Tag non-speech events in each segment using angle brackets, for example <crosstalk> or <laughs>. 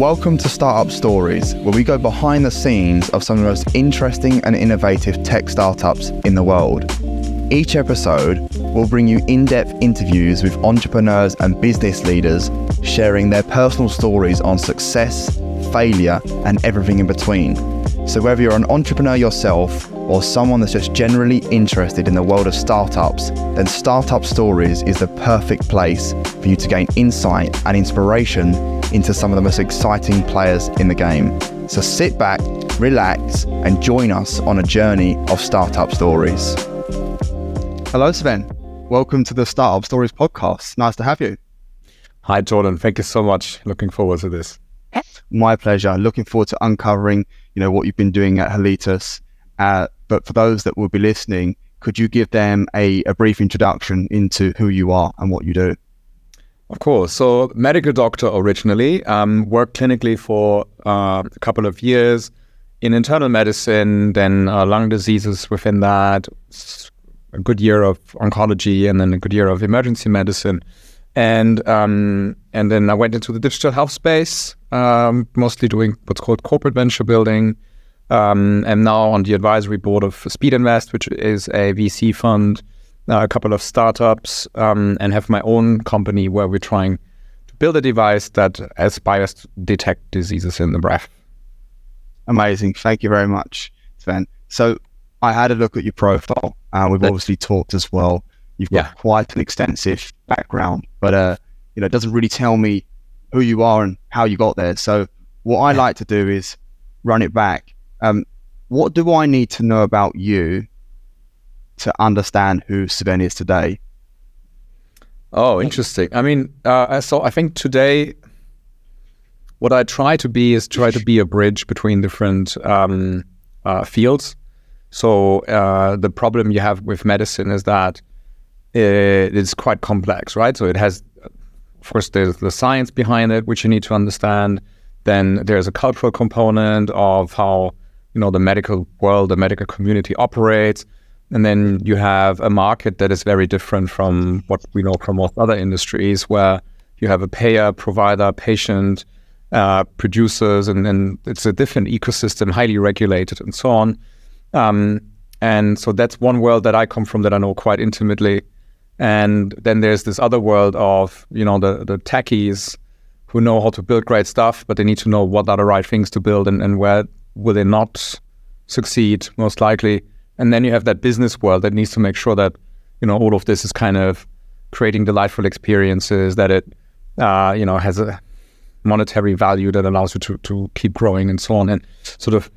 Welcome to Startup Stories, where we go behind the scenes of some of the most interesting and innovative tech startups in the world. Each episode will bring you in depth interviews with entrepreneurs and business leaders sharing their personal stories on success, failure, and everything in between. So, whether you're an entrepreneur yourself or someone that's just generally interested in the world of startups, then Startup Stories is the perfect place for you to gain insight and inspiration into some of the most exciting players in the game. So sit back, relax, and join us on a journey of startup stories. Hello, Sven. Welcome to the Startup Stories podcast. Nice to have you. Hi, Jordan. Thank you so much. Looking forward to this. My pleasure. Looking forward to uncovering, you know, what you've been doing at Halitus. Uh, but for those that will be listening, could you give them a, a brief introduction into who you are and what you do? Of course. So, medical doctor originally, um, worked clinically for uh, a couple of years in internal medicine, then uh, lung diseases within that, a good year of oncology, and then a good year of emergency medicine. And um, and then I went into the digital health space, um, mostly doing what's called corporate venture building. Um, now on the advisory board of Speedinvest, which is a VC fund a couple of startups, um, and have my own company where we're trying to build a device that aspires to detect diseases in the breath. Amazing. Thank you very much, Sven. So I had a look at your profile. Uh, we've obviously talked as well. You've got yeah. quite an extensive background, but uh, you know, it doesn't really tell me who you are and how you got there. So what I like to do is run it back. Um, what do I need to know about you to understand who Sven is today? Oh, interesting. I mean, uh, so I think today, what I try to be is try to be a bridge between different um, uh, fields. So uh, the problem you have with medicine is that it is quite complex, right? So it has of course, there's the science behind it, which you need to understand. Then there's a cultural component of how you know the medical world, the medical community operates. And then you have a market that is very different from what we know from most other industries, where you have a payer, provider, patient, uh, producers, and then it's a different ecosystem, highly regulated, and so on. Um, and so that's one world that I come from that I know quite intimately. And then there's this other world of you know the the techies who know how to build great stuff, but they need to know what are the right things to build and, and where will they not succeed most likely. And then you have that business world that needs to make sure that, you know, all of this is kind of creating delightful experiences, that it, uh, you know, has a monetary value that allows you to, to keep growing and so on. And sort of,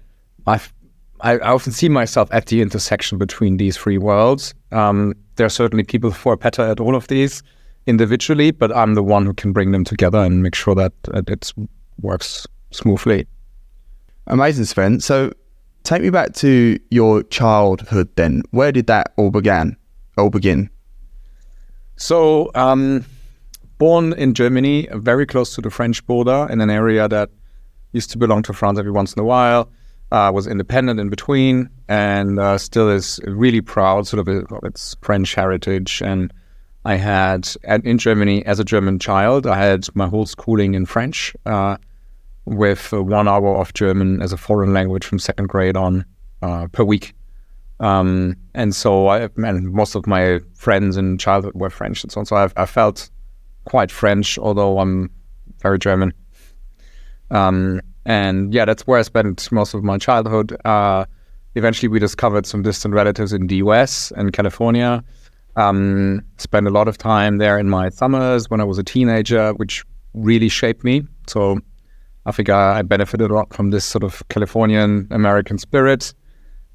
I've, I, I often see myself at the intersection between these three worlds. Um, there are certainly people who are better at all of these individually, but I'm the one who can bring them together and make sure that, it works smoothly. Amazing, Sven. So take me back to your childhood then. Where did that all began? All begin? So, um, born in Germany, very close to the French border, in an area that used to belong to France every once in a while. Uh, was independent in between, and uh, still is really proud sort of of its French heritage. And I had in Germany as a German child, I had my whole schooling in French. Uh, with one hour of German as a foreign language from second grade on uh, per week. Um, and so I, and most of my friends in childhood were French and so on. So I've, I felt quite French, although I'm very German. Um, and yeah, that's where I spent most of my childhood. Uh, eventually, we discovered some distant relatives in the US and California. Um, spent a lot of time there in my summers when I was a teenager, which really shaped me. So I think I, I benefited a lot from this sort of Californian American spirit.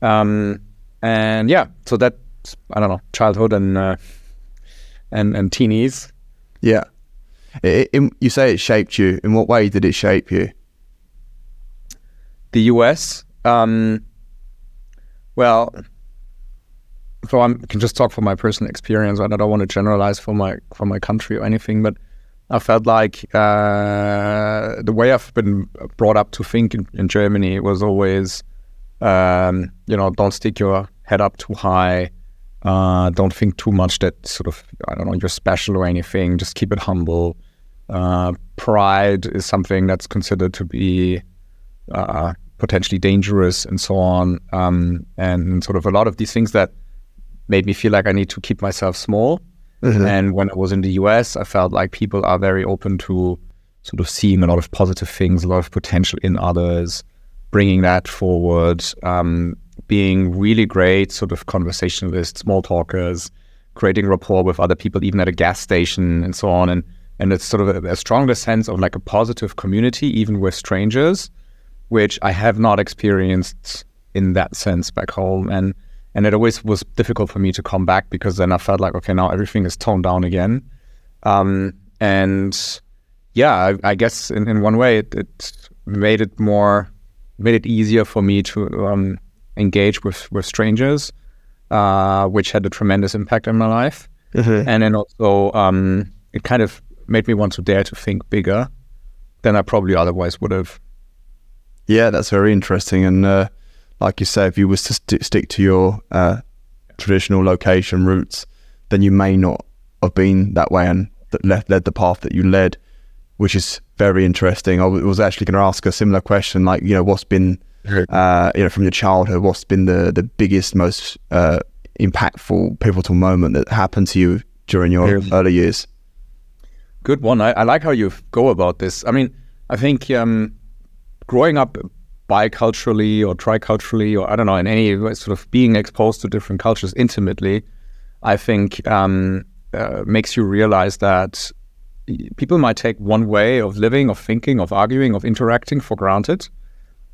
Um, and yeah, so that I don't know, childhood and uh, and and teenies. Yeah, it, it, you say it shaped you. In what way did it shape you? The U.S. Um, well, so I'm, I can just talk from my personal experience. I don't want to generalize for my for my country or anything, but I felt like uh, the way I've been brought up to think in, in Germany was always, um, you know, don't stick your head up too high. Uh, don't think too much that sort of, I don't know, you're special or anything. Just keep it humble. Uh, pride is something that's considered to be uh, potentially dangerous and so on. Um, and sort of a lot of these things that made me feel like I need to keep myself small. Mm-hmm. And when I was in the US, I felt like people are very open to sort of seeing a lot of positive things, a lot of potential in others, bringing that forward, um, being really great sort of conversationalists, small talkers, creating rapport with other people, even at a gas station and so on. And and it's sort of a, a stronger sense of like a positive community, even with strangers, which I have not experienced in that sense back home. And and it always was difficult for me to come back because then I felt like okay, now everything is toned down again. Um, and yeah, I, I guess in, in one way it, it, made it more made it easier for me to um, engage with with strangers, uh, which had a tremendous impact on my life. Mm-hmm. And then also um, it kind of made me want to dare to think bigger than I probably otherwise would have. Yeah, that's very interesting. And uh, like you say, if you was to st- stick to your uh, traditional location roots, then you may not have been that way and that led, led the path that you led, which is very interesting. I was actually going to ask a similar question, like you know, what's been, uh, you know, from your childhood, what's been the the biggest, most uh, impactful, pivotal moment that happened to you during your early years? Good one. I, I, like how you go about this. I mean, I think um, growing up biculturally or triculturally, or I don't know, in any sort of being exposed to different cultures intimately, I think um, uh, makes you realize that people might take one way of living, of thinking, of arguing, of interacting for granted,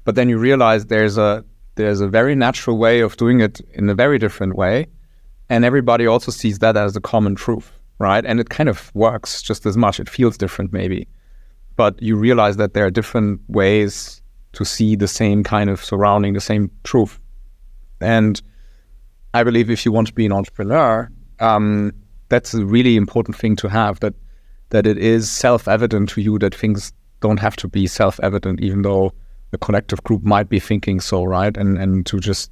but then you realize there's a there's a very natural way of doing it in a very different way, and everybody also sees that as a common truth right? And it kind of works just as much. It feels different, maybe. But you realize that there are different ways to see the same kind of surrounding, the same truth. And I believe if you want to be an entrepreneur, um, that's a really important thing to have that that it is self-evident to you that things don't have to be self-evident, even though the collective group might be thinking so, right? And and to just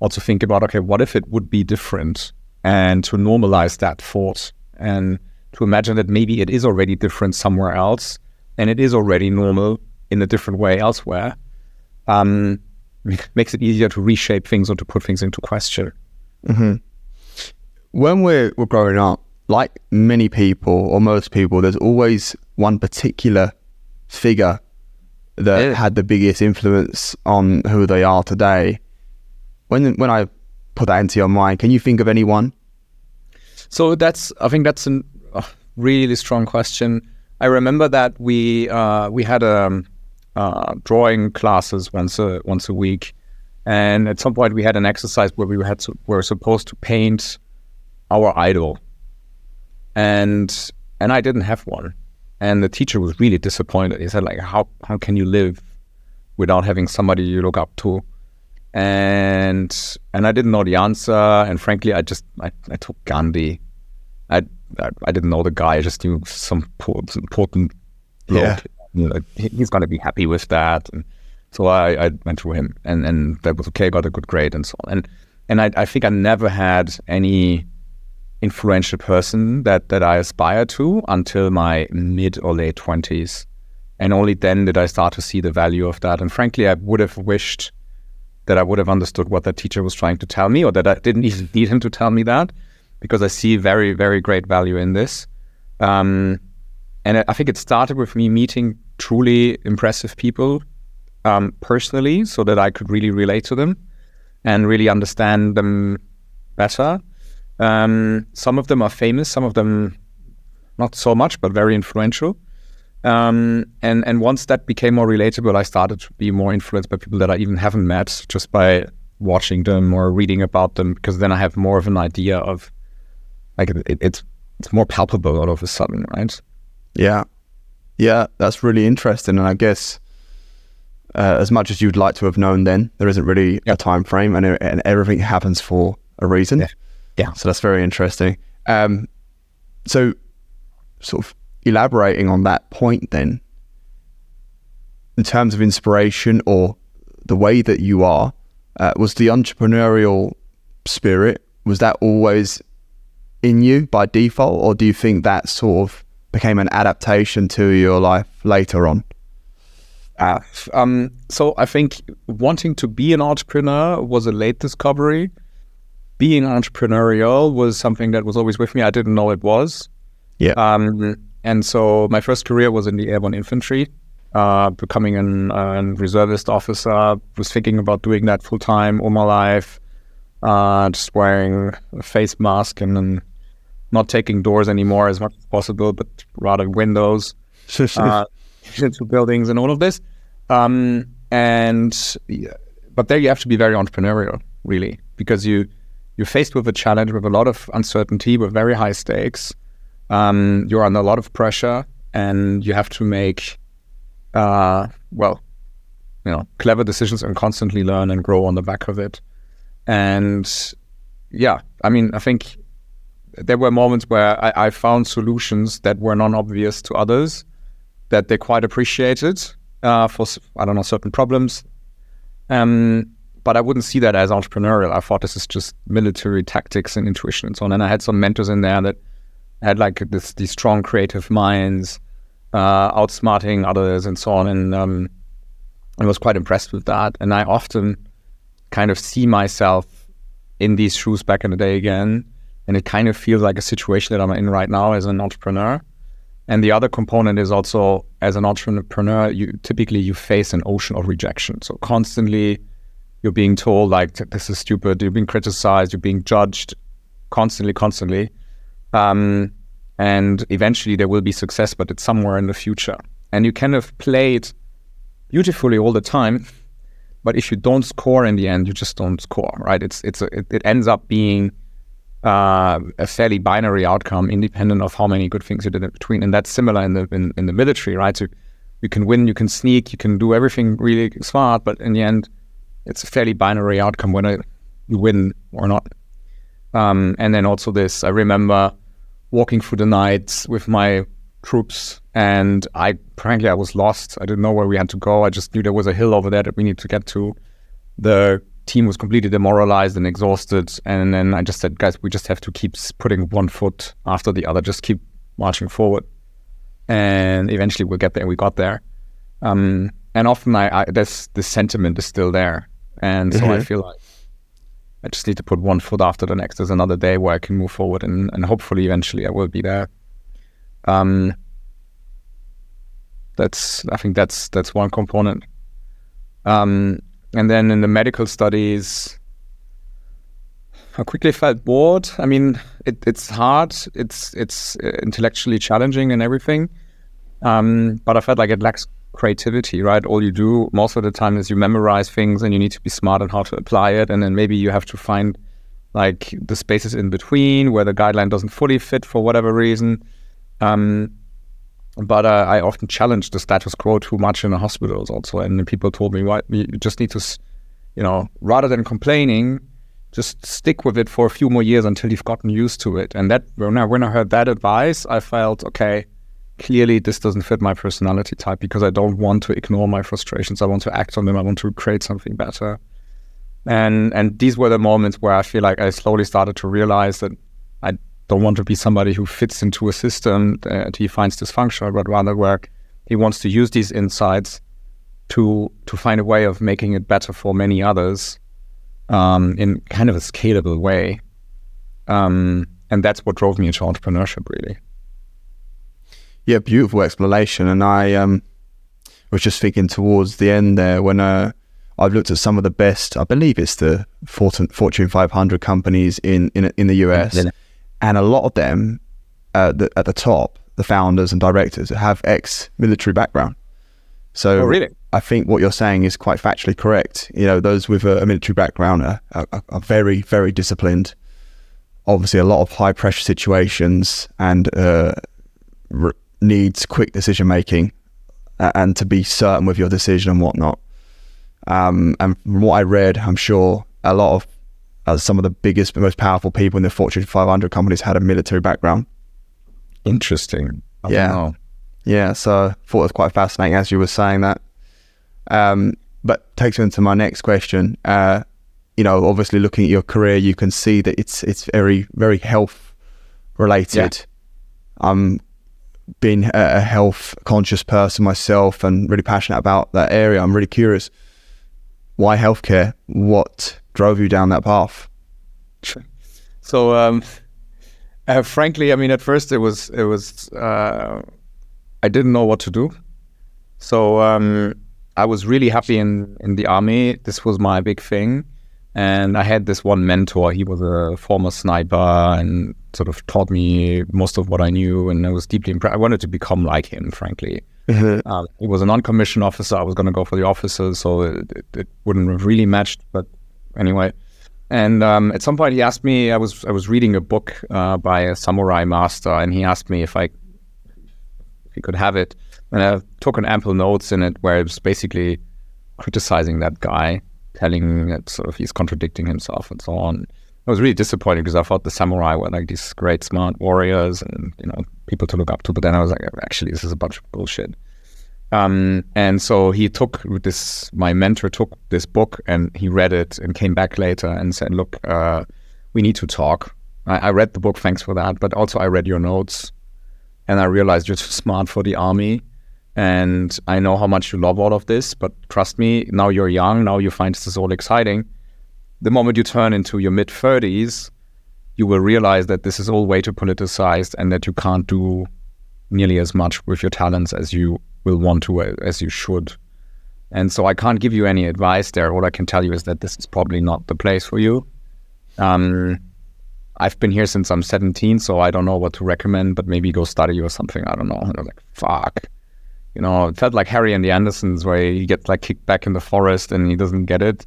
also think about, okay, what if it would be different? And to normalize that thought and to imagine that maybe it is already different somewhere else and it is already normal in a different way elsewhere um, <laughs> makes it easier to reshape things or to put things into question. Mm-hmm. When we're, we're growing up, like many people or most people, there's always one particular figure that yeah. had the biggest influence on who they are today. When when I put that into your mind, can you think of anyone so that's I think that's a really strong question. I remember that we uh, we had a um, uh, drawing classes once a once a week, and at some point we had an exercise where we had to, were supposed to paint our idol, and and I didn't have one, and the teacher was really disappointed. He said like, how how can you live without having somebody you look up to? and and I didn't know the answer. And frankly, I just I, I took Gandhi. I, I, I didn't know the guy. I just knew some important yeah. You know, he's going to be happy with that. And so I, I went through him, and and that was okay. Got a good grade and so on. And and I, I think I never had any influential person that that I aspire to until my mid or late twenties, and only then did I start to see the value of that. And frankly, I would have wished that I would have understood what that teacher was trying to tell me, or that I didn't <laughs> even need him to tell me that, because I see very, very great value in this. Um, and I think it started with me meeting truly impressive people um, personally, so that I could really relate to them and really understand them better. Um, some of them are famous, some of them not so much, but very influential. Um, and and once that became more relatable, I started to be more influenced by people that I even haven't met just by watching them or reading about them, because then I have more of an idea of like it, it's it's more palpable all of a sudden, right? Yeah, yeah, that's really interesting, and I guess. Uh, as much as you'd like to have known then, there isn't really a time frame, and, and everything happens for a reason. Yeah. yeah. So that's very interesting. Um, so, sort of elaborating on that point then in terms of inspiration or the way that you are uh, was the entrepreneurial spirit was that always in you by default or do you think that sort of became an adaptation to your life later on? Uh, um, so I think wanting to be an entrepreneur was a late discovery. Being entrepreneurial was something that was always with me. I didn't know it was. Yeah. Um, and so my first career was in the airborne infantry, uh, becoming an, uh, reservist officer. Was thinking about doing that full time all my life. Uh, just wearing a face mask and, and not taking doors anymore as much as possible, but rather windows <laughs> uh, <laughs> into buildings and all of this. Um, and but there you have to be very entrepreneurial, really, because you you're faced with a challenge with a lot of uncertainty, with very high stakes. Um, you're under a lot of pressure, and you have to make, uh, well, you know, clever decisions and constantly learn and grow on the back of it. And yeah, I mean, I think there were moments where I, I found solutions that were non-obvious to others that they quite appreciated uh, for I don't know certain problems. Um, but I wouldn't see that as entrepreneurial. I thought this is just military tactics and intuition and so on. And I had some mentors in there that had like this these strong creative minds, uh, outsmarting others and so on. And um, I was quite impressed with that. And I often kind of see myself in these shoes back in the day again. And it kind of feels like a situation that I'm in right now as an entrepreneur. And the other component is also as an entrepreneur, you typically you face an ocean of rejection. So constantly you're being told like this is stupid, you're being criticized, you're being judged constantly, constantly. Um, and eventually there will be success, but it's somewhere in the future. And you kind of play it beautifully all the time, but if you don't score in the end, you just don't score, right? It's it's a, it, it ends up being uh, a fairly binary outcome, independent of how many good things you did in between. And that's similar in the in, in the military, right? So you can win, you can sneak, you can do everything really smart, but in the end, it's a fairly binary outcome whether you win or not. Um, and then also this, I remember walking through the night with my troops, and I frankly I was lost. I didn't know where we had to go. I just knew there was a hill over there that we need to get to. The team was completely demoralized and exhausted. And then I just said, guys, we just have to keep putting one foot after the other, just keep marching forward. And eventually we'll get there. We got there. Um, and often I, I this this sentiment is still there. And so mm-hmm. I feel like I just need to put one foot after the next. There's another day where I can move forward and, and hopefully eventually I will be there. Um, that's I think that's that's one component. Um, and then in the medical studies, I quickly felt bored. I mean, it, it's hard. It's it's uh, intellectually challenging and everything. Um, but I felt like it lacks creativity, right? All you do most of the time is you memorize things and you need to be smart on how to apply it. And then maybe you have to find like the spaces in between where the guideline doesn't fully fit for whatever reason. Um, but uh, I often challenge the status quo too much in the hospitals also. And people told me, "Why you just need to, you know, rather than complaining, just stick with it for a few more years until you've gotten used to it." And that when I when I heard that advice, I felt okay. Clearly, this doesn't fit my personality type because I don't want to ignore my frustrations. I want to act on them. I want to create something better. And and these were the moments where I feel like I slowly started to realize that I don't want to be somebody who fits into a system that he finds dysfunctional, but rather where he wants to use these insights to to find a way of making it better for many others um, in kind of a scalable way. Um, and that's what drove me into entrepreneurship, really. Yeah, beautiful explanation. And I um, was just thinking towards the end there when uh, I've looked at some of the best. I believe it's the Fortune, Fortune 500 companies in in, in the US and a lot of them uh, the, at the top, the founders and directors have ex-military background. So oh, really? I think what you're saying is quite factually correct. You know, those with a, a military background are, are, are, very, very disciplined. Obviously, a lot of high pressure situations and uh, re- needs quick decision making uh, and to be certain with your decision and whatnot. Um, and from what I read, I'm sure a lot of as some of the biggest, most powerful people in the Fortune 500 companies had a military background. Interesting. I yeah. Yeah. So I thought it was quite fascinating as you were saying that. Um, but takes me into my next question. Uh, you know, obviously looking at your career, you can see that it's it's very very health related. Yeah. I'm being a health conscious person myself and really passionate about that area, I'm really curious why healthcare? What drove you down that path? So, um, uh, frankly, I mean, at first it was it was uh, I didn't know what to do. So um, I was really happy in in the army. This was my big thing, and I had this one mentor. He was a former sniper and sort of taught me most of what I knew, and I was deeply impressed. I wanted to become like him, frankly. Um, he was a non-commissioned officer. I was going to go for the officers, so it, it, it, wouldn't have really matched. But anyway, and um, at some point he asked me. I was I was reading a book uh, by a samurai master, and he asked me if I if he could have it, and I took an ample notes in it where it was basically criticizing that guy, telling that sort of he's contradicting himself and so on. I was really disappointed because I thought the samurai were like these great, smart warriors and you know people to look up to. But then I was like, actually, this is a bunch of bullshit. Um, and so he took this. My mentor took this book and he read it and came back later and said, "Look, uh, we need to talk." I, I, read the book, thanks for that. But also, I read your notes, and I realized you're <laughs> too smart for the army. And I know how much you love all of this, but trust me, now you're young. Now you find this is all exciting the moment you turn into your mid 30s, you will realize that this is all way too politicized and that you can't do nearly as much with your talents as you will want to, as you should. And so I can't give you any advice there. All I can tell you is that this is probably not the place for you. Um, I've been here since I'm 17, so I don't know what to recommend, but maybe go study or something. I don't know. And I was like, fuck. You know, it felt like Harry and the Hendersons, where he gets like kicked back in the forest and he doesn't get it.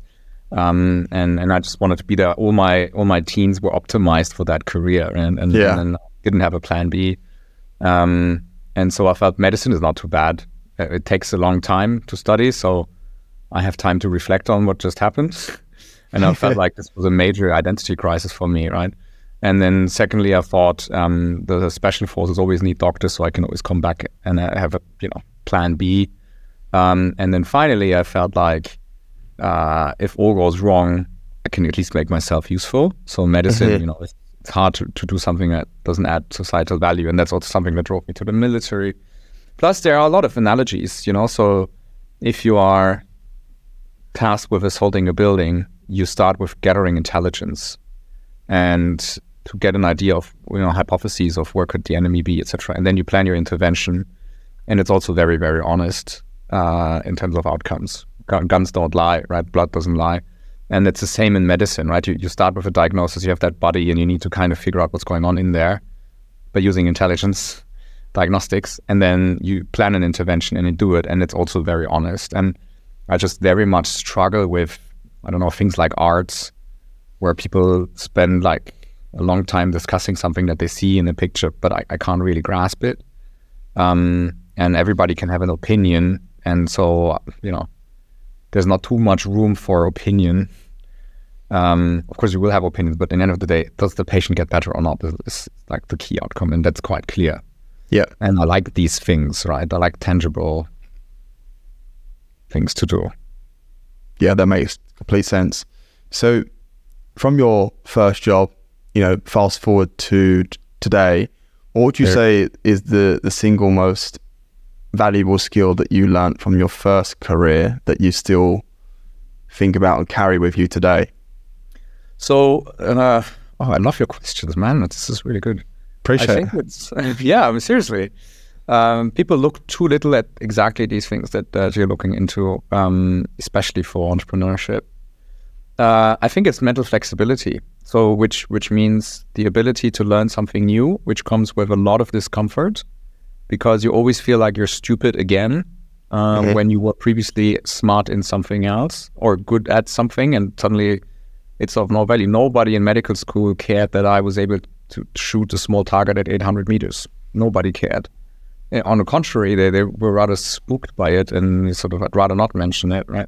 Um, and and I just wanted to be there. All my all my teens were optimized for that career, and and, yeah. and didn't have a plan B. Um, and so I felt medicine is not too bad. Uh, it takes a long time to study, so I have time to reflect on what just happened. <laughs> and I felt <laughs> like this was a major identity crisis for me, right? And then secondly, I thought um, the special forces always need doctors, so I can always come back and uh, have a you know plan B. Um, and then finally, I felt like uh, if all goes wrong, I can at least make myself useful. So medicine, mm-hmm. you know, it's, hard to, to do something that doesn't add societal value, and that's also something that drove me to the military. Plus, there are a lot of analogies, you know. So if you are tasked with assaulting a building, you start with gathering intelligence and to get an idea of you know hypotheses of where could the enemy be, etc. And then you plan your intervention, and it's also very very honest uh, in terms of outcomes guns don't lie, right? Blood doesn't lie. And it's the same in medicine, right? You, you start with a diagnosis, you have that body, and you need to kind of figure out what's going on in there by using intelligence diagnostics. And then you plan an intervention and you do it. And it's also very honest. And I just very much struggle with, I don't know, things like arts, where people spend like a long time discussing something that they see in a picture, but I, I can't really grasp it. Um, and everybody can have an opinion. And so, you know, there's not too much room for opinion. Um, of course, you will have opinions, but in the end of the day, does the patient get better or not is like the key outcome, and that's quite clear. Yeah. And I like these things, right? I like tangible things to do. Yeah, that makes complete sense. So, from your first job, you know, fast forward to today, what would you there. say is the the single most valuable skill that you learned from your first career that you still think about and carry with you today? So, uh, oh, I love your questions, man. This is really good. Appreciate I think it. It's, <laughs> yeah, I mean, seriously. Um, people look too little at exactly these things that uh, you're looking into, um, especially for entrepreneurship. Uh, I think it's mental flexibility. So, which which means the ability to learn something new, which comes with a lot of discomfort, because you always feel like you're stupid again um, mm-hmm. when you were previously smart in something else or good at something, and suddenly it's of no value. Nobody in medical school cared that I was able to shoot a small target at 800 meters. Nobody cared. Eh, on the contrary, they, they were rather spooked by it and sort of I'd rather not mention it, right?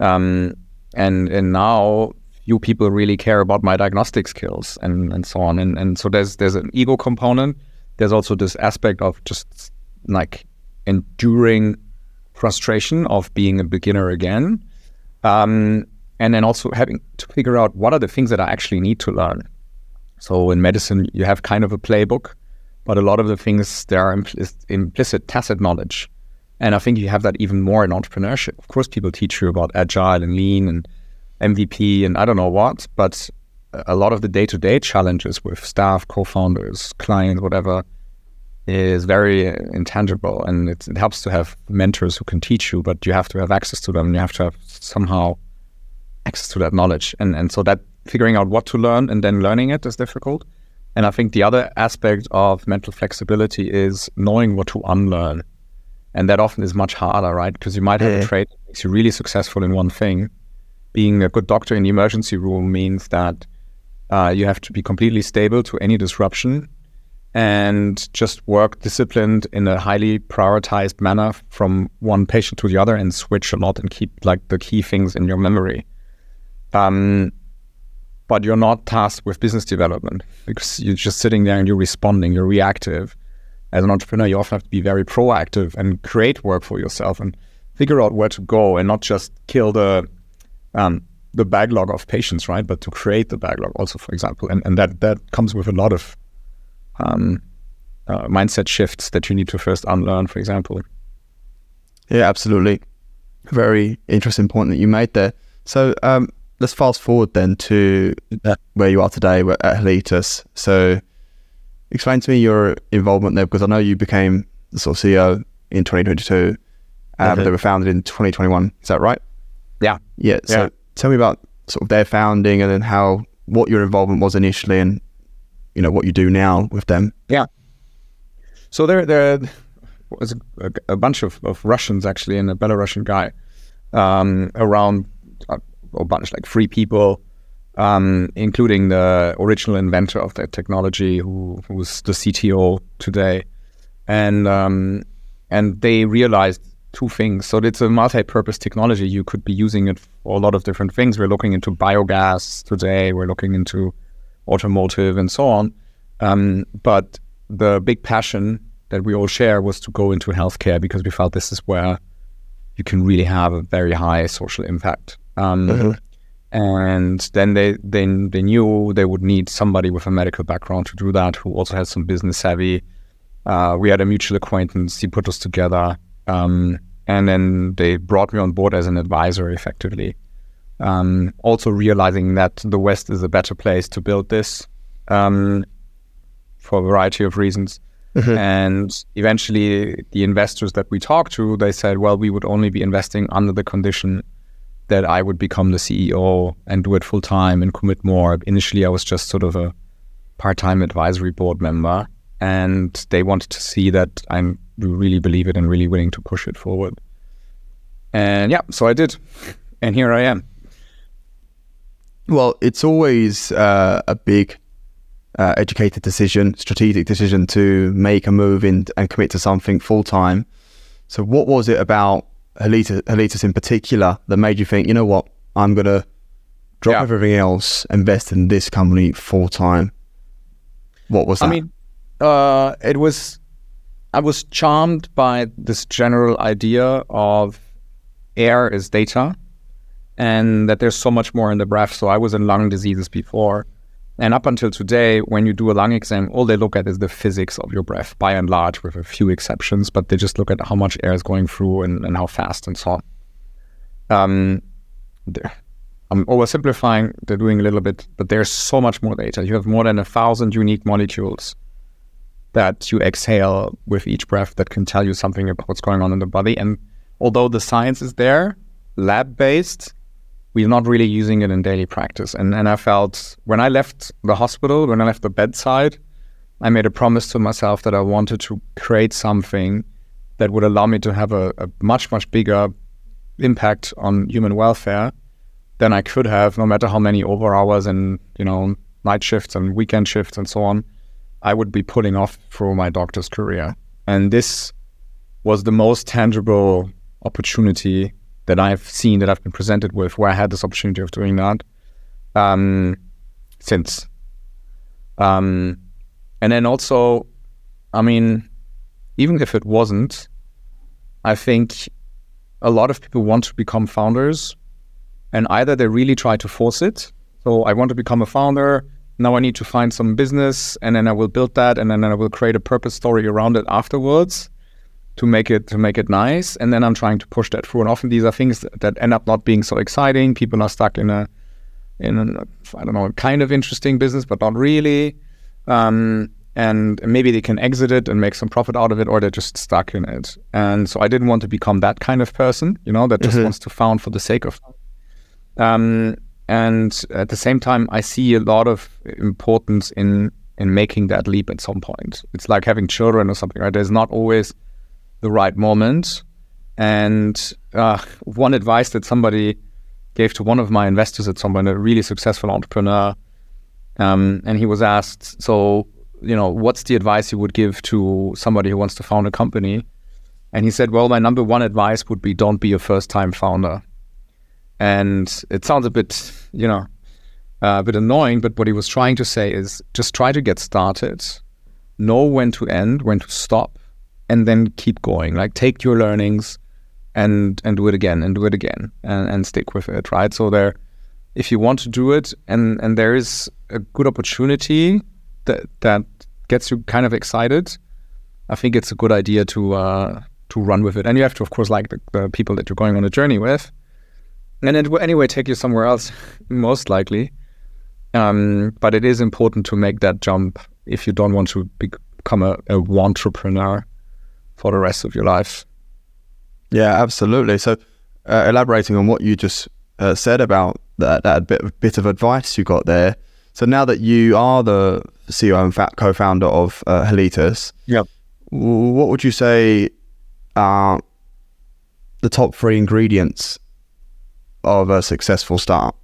Um, and and now few people really care about my diagnostic skills and, and so on. And and so there's there's an ego component there's also this aspect of just like enduring frustration of being a beginner again. Um, and then also having to figure out what are the things that I actually need to learn. So in medicine, you have kind of a playbook, but a lot of the things there are implicit, implicit tacit knowledge. And I think you have that even more in entrepreneurship. Of course, people teach you about agile and lean and MVP and I don't know what, but a lot of the day to day challenges with staff, co founders, clients, whatever, is very intangible. And it, it helps to have mentors who can teach you, but you have to have access to them. You have to have somehow access to that knowledge. And, and so that figuring out what to learn and then learning it is difficult. And I think the other aspect of mental flexibility is knowing what to unlearn. And that often is much harder, right? Because you might have a trait that makes you really successful in one thing. Being a good doctor in the emergency room means that uh, you have to be completely stable to any disruption and just work disciplined in a highly prioritized manner from one patient to the other and switch a lot and keep like the key things in your memory. Um, but you're not tasked with business development because you're just sitting there and you're responding, you're reactive. As an entrepreneur, you often have to be very proactive and create work for yourself and figure out where to go and not just kill the um, the backlog of patients, right? But to create the backlog also, for example, and and that that comes with a lot of um, uh, mindset shifts that you need to first unlearn, for example. Yeah, absolutely. Very interesting point that you made there. So um, let's fast forward then to where you are today at Halitus. So explain to me your involvement there because I know you became the sort of CEO in 2022, uh, mm-hmm. but they were founded in 2021. Is that right? Yeah. Yeah. So yeah. Tell me about sort of their founding and then how what your involvement was initially and you know what you do now with them. Yeah. So there there was a, a bunch of, of Russians actually and a Belarusian guy um, around a, a bunch like three people um, including the original inventor of that technology, who who's the CTO today, and um, and they realized two things. So it's a multi-purpose technology. You could be using it for a lot of different things. We're looking into biogas today. We're looking into automotive and so on. Um, but the big passion that we all share was to go into healthcare because we felt this is where you can really have a very high social impact. Um, mm-hmm and then they then they knew they would need somebody with a medical background to do that who also has some business savvy uh, we had a mutual acquaintance he put us together um, and then they brought me on board as an advisor effectively um, also realizing that the west is a better place to build this um, for a variety of reasons mm-hmm. and eventually the investors that we talked to they said well we would only be investing under the condition that I would become the CEO and do it full time and commit more. Initially, I was just sort of a part time advisory board member, and they wanted to see that I'm really believe it and really willing to push it forward. And yeah, so I did, <laughs> and here I am. Well, it's always uh, a big, uh, educated decision, strategic decision to make a move in and commit to something full time. So, what was it about Halitus, in particular that made you think, you know what, I'm going to drop yeah. everything else, invest in this company full time? What was that? I mean, uh, it was, I was charmed by this general idea of air is data and that there's so much more in the breath. So I was in lung diseases before. And up until today, when you do a lung exam, all they look at is the physics of your breath, by and large, with a few exceptions, but they just look at how much air is going through and, and how fast and so on. Um, I'm oversimplifying, they're doing a little bit, but there's so much more data. You have more than a thousand unique molecules that you exhale with each breath that can tell you something about what's going on in the body. And although the science is there, lab based, we're not really using it in daily practice. And and I felt when I left the hospital, when I left the bedside, I made a promise to myself that I wanted to create something that would allow me to have a, a much, much bigger impact on human welfare than I could have, no matter how many over hours and, you know, night shifts and weekend shifts and so on, I would be pulling off through my doctor's career. And this was the most tangible opportunity that I've seen that I've been presented with where I had this opportunity of doing that um, since. Um, and then also, I mean, even if it wasn't, I think a lot of people want to become founders and either they really try to force it. So I want to become a founder. Now I need to find some business, and then I will build that, and then I will create a purpose story around it afterwards to make it to make it nice. And then I'm trying to push that through. And often these are things that end up not being so exciting. People are stuck in a in a I don't know kind of interesting business, but not really. Um, and maybe they can exit it and make some profit out of it, or they're just stuck in it. And so I didn't want to become that kind of person, you know, that just mm-hmm. wants to found for the sake of. Um, and at the same time, I see a lot of importance in in making that leap at some point. It's like having children or something, right? There's not always the right moment. And uh, one advice that somebody gave to one of my investors at some point, a really successful entrepreneur, um, and he was asked, "So you know, what's the advice you would give to somebody who wants to found a company? And he said, well, my number one advice would be don't be a first time founder. And it sounds a bit, you know, uh, a bit annoying, but what he was trying to say is just try to get started, know when to end, when to stop, and then keep going. Like take your learnings and and do it again and do it again and, and stick with it, right? So there if you want to do it and and there is a good opportunity that that gets you kind of excited, I think it's a good idea to uh, to run with it. And you have to, of course, like the, the people that you're going on a journey with, and it will anyway take you somewhere else, most likely. Um, but it is important to make that jump if you don't want to become a, a entrepreneur for the rest of your life. Yeah, absolutely. So, uh, elaborating on what you just uh, said about that, that bit, bit of advice you got there. So now that you are the CEO and co-founder of uh, Halitus, yep. what would you say are the top three ingredients of a successful startup?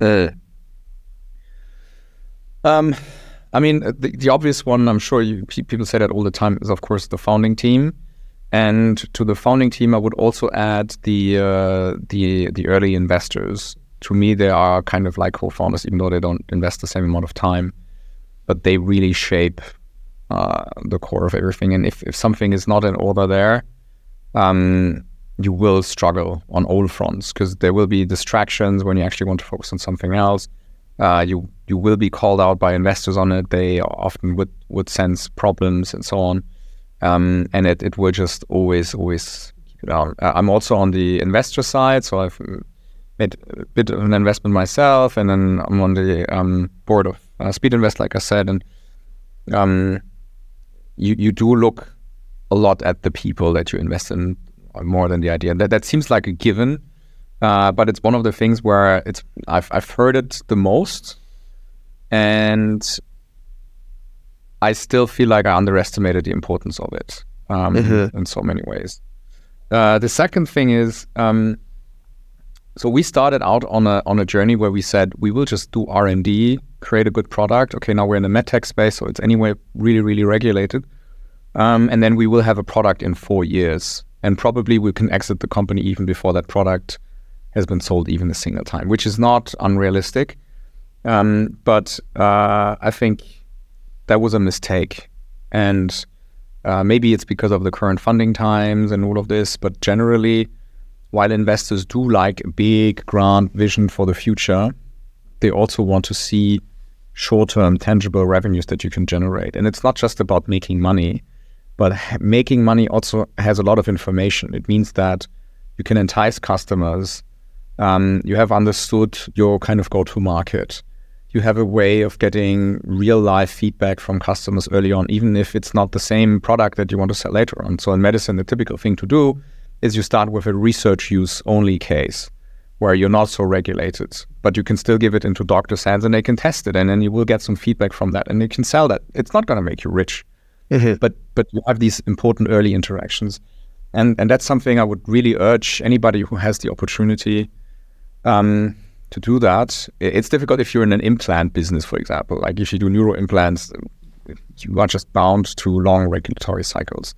Uh, um, I mean, the, the obvious one, I'm sure you, people say that all the time, is of course the founding team. And to the founding team, I would also add the uh, the the early investors to me, they are kind of like co-founders, even though they don't invest the same amount of time, but they really shape uh, the core of everything. And if, if something is not in order there, um, you will struggle on all fronts because there will be distractions when you actually want to focus on something else. Uh, you you will be called out by investors on it. They often would would sense problems and so on, um, and it, it will just always always. Uh, I'm also on the investor side, so I've made a bit of an investment myself, and then I'm on the um, board of uh, Speedinvest, like I said, and um, you you do look a lot at the people that you invest in more than the idea. That that seems like a given, uh, but it's one of the things where it's I've I've heard it the most, and I still feel like I underestimated the importance of it um, mm-hmm. in so many ways. Uh, the second thing is. Um, so we started out on a on a journey where we said we will just do R and D, create a good product. Okay, now we're in the medtech space, so it's anyway really really regulated, um, and then we will have a product in four years, and probably we can exit the company even before that product has been sold even a single time, which is not unrealistic. Um, but uh, I think that was a mistake, and uh, maybe it's because of the current funding times and all of this, but generally while investors do like a big, grand vision for the future, they also want to see short-term tangible revenues that you can generate. And it's not just about making money, but making money also has a lot of information. It means that you can entice customers. Um, you have understood your kind of go-to-market. You have a way of getting real-life feedback from customers early on, even if it's not the same product that you want to sell later on. So in medicine, the typical thing to do is you start with a research use only case where you're not so regulated, but you can still give it into doctors' hands and they can test it, and then you will get some feedback from that, and you can sell that. It's not going to make you rich, mm-hmm. but but you have these important early interactions, and and that's something I would really urge anybody who has the opportunity um, to do that. It's difficult if you're in an implant business, for example, like if you do neuro implants, you are just bound to long regulatory cycles.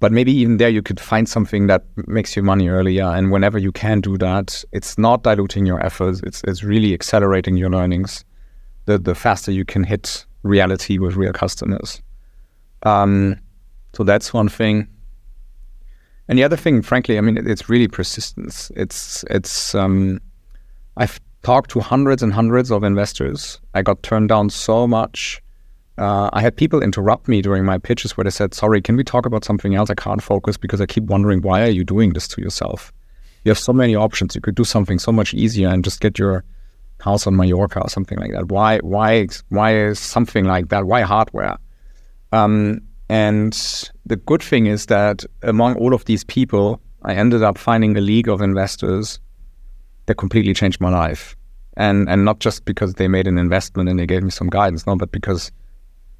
But maybe even there you could find something that makes you money earlier. And whenever you can do that it's not diluting your efforts. It's, it's really accelerating your learnings. The, the faster you can hit reality with real customers um, so that's one thing and the other thing frankly i mean it's really persistence it's it's um, i've talked to hundreds and hundreds of investors. I got turned down so much. Uh, I had people interrupt me during my pitches where they said, "Sorry, can we talk about something else? I can't focus because I keep wondering why are you doing this to yourself? You have so many options. You could do something so much easier and just get your house on Mallorca or something like that. Why? Why? Why is something like that? Why hardware?" Um, and the good thing is that among all of these people, I ended up finding a league of investors that completely changed my life. And and not just because they made an investment and they gave me some guidance, no, but because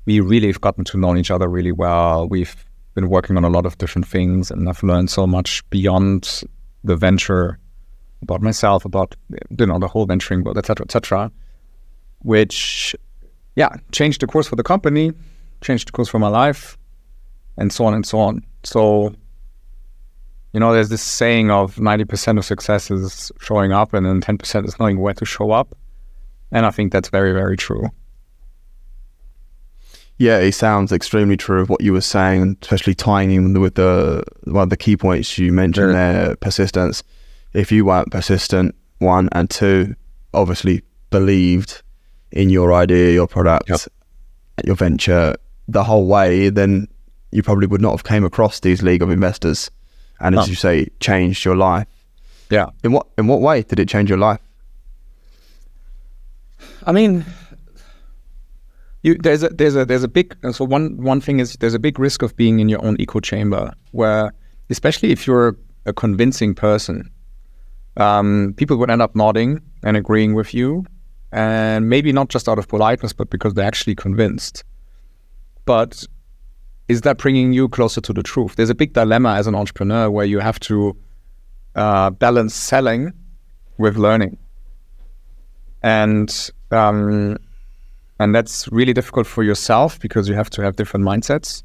we really have gotten to know each other really well. We've been working on a lot of different things and I've learned so much beyond the venture about myself, about you know, the whole venturing world, etc., etc. which yeah, changed the course for the company, changed the course for my life, and so on and so on. So you know, there's this saying of 90% of success is showing up and then 10% is knowing where to show up. And I think that's very, very true. Yeah, it sounds extremely true of what you were saying, especially tying in with the one of the key points you mentioned there, persistence. If you weren't persistent, one and two, obviously believed in your idea, your product, yep. your venture the whole way, then you probably would not have came across these league of investors and as oh. you say, changed your life. Yeah. In what in what way did it change your life? I mean, you, there's a there's a there's a big so one one thing is there's a big risk of being in your own echo chamber where especially if you're a convincing person, um, people would end up nodding and agreeing with you, and maybe not just out of politeness, but because they're actually convinced. But is that bringing you closer to the truth? There's a big dilemma as an entrepreneur where you have to uh, balance selling with learning, and um, and that's really difficult for yourself because you have to have different mindsets,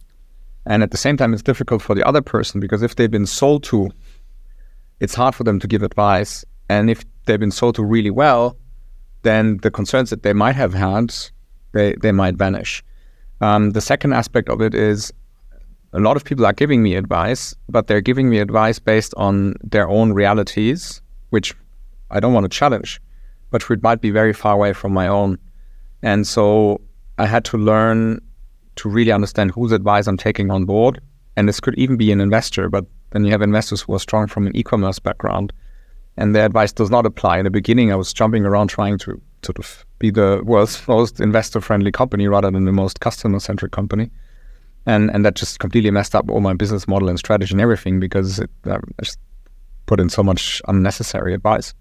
and at the same time, it's difficult for the other person because if they've been sold to, it's hard for them to give advice, and if they've been sold to really well, then the concerns that they might have had, they they might vanish. Um, the second aspect of it is a lot of people are giving me advice, but they're giving me advice based on their own realities, which I don't want to challenge, but which might be very far away from my own. And so I had to learn to really understand whose advice I'm taking on board. And this could even be an investor, but then you have investors who are strong from an e commerce background, and their advice does not apply. In the beginning, I was jumping around trying to sort of be the world's <laughs> most investor friendly company rather than the most customer centric company. And, and that just completely messed up all my business model and strategy and everything because it, I just put in so much unnecessary advice.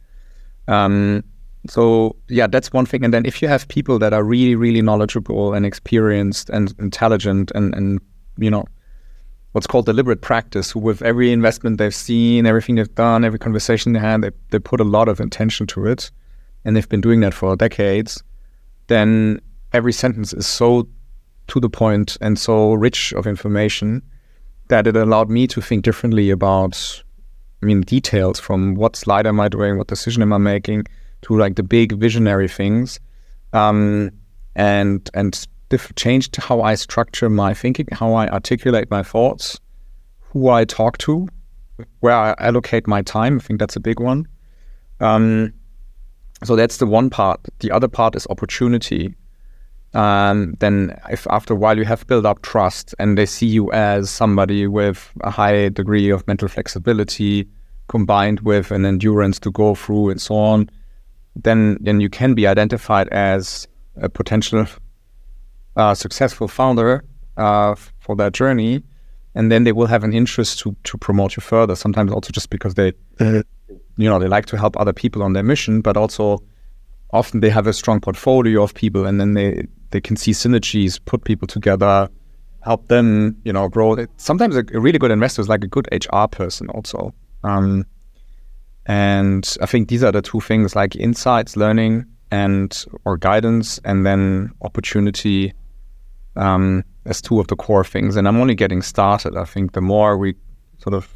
Um, so yeah, that's one thing. And then if you have people that are really, really knowledgeable and experienced and intelligent and, and you know, what's called deliberate practice, with every investment they've seen, everything they've done, every conversation they had, they, they put a lot of intention to it and they've been doing that for decades, then every sentence is so to the point and so rich of information that it allowed me to think differently about, I mean, details from what slide am I doing, what decision am I making, to like the big visionary things, um, and and diff- changed how I structure my thinking, how I articulate my thoughts, who I talk to, where I allocate my time. I think that's a big one. Um, so that's the one part. The other part is opportunity. Um, then, if after a while you have built up trust and they see you as somebody with a high degree of mental flexibility combined with an endurance to go through and so on, then then you can be identified as a potential uh, successful founder uh, for that journey, and then they will have an interest to to promote you further. Sometimes also just because they uh, you know they like to help other people on their mission, but also often they have a strong portfolio of people, and then they they can see synergies, put people together, help them you know grow. Sometimes a, a really good investor is like a good HR person also. Um, and I think these are the two things like insights, learning, and or guidance, and then opportunity um, as two of the core things. And I'm only getting started. I think the more we sort of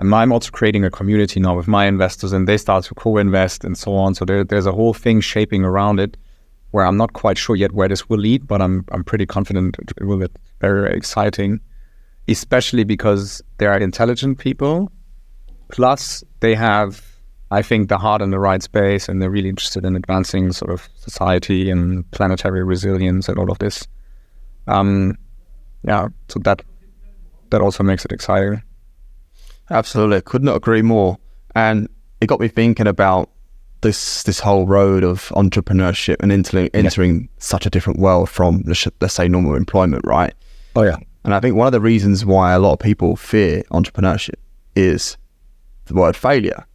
and I'm also creating a community now with my investors, and they start to co-invest and so on. So there, there's a whole thing shaping around it, where I'm not quite sure yet where this will lead, but I'm I'm pretty confident it will be very, very exciting, especially because they are intelligent people, plus they have I think the heart in the right space, and they're really interested in advancing sort of society and planetary resilience and all of this. Um, yeah, so that that also makes it exciting. Absolutely, could not agree more. And it got me thinking about this this whole road of entrepreneurship and entering, entering yeah. such a different world from let's say normal employment, right? Oh yeah. And I think one of the reasons why a lot of people fear entrepreneurship is the word failure.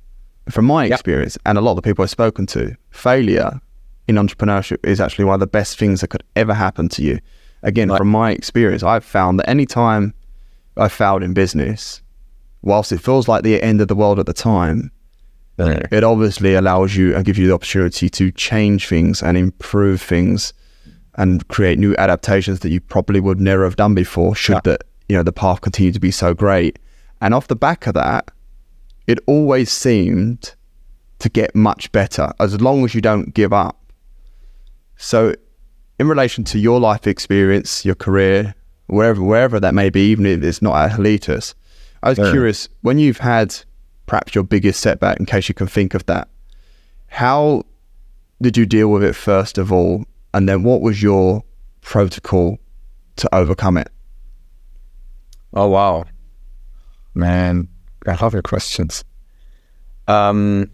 From my experience, and a lot of the people I've spoken to, failure in entrepreneurship is actually one of the best things that could ever happen to you. Again, right. from my experience, I've found that any time I failed in business, whilst it feels like the end of the world at the time, it obviously allows you and gives you the opportunity to change things and improve things and create new adaptations that you probably would never have done before should yeah. that you know the path continue to be so great and off the back of that it always seemed to get much better as long as you don't give up so in relation to your life experience your career wherever wherever that may be even if it's not at Halitus I was yeah. curious when you've had perhaps your biggest setback in case you can think of that how did you deal with it first of all and then what was your protocol to overcome it? Oh wow, man, I love your questions. Um,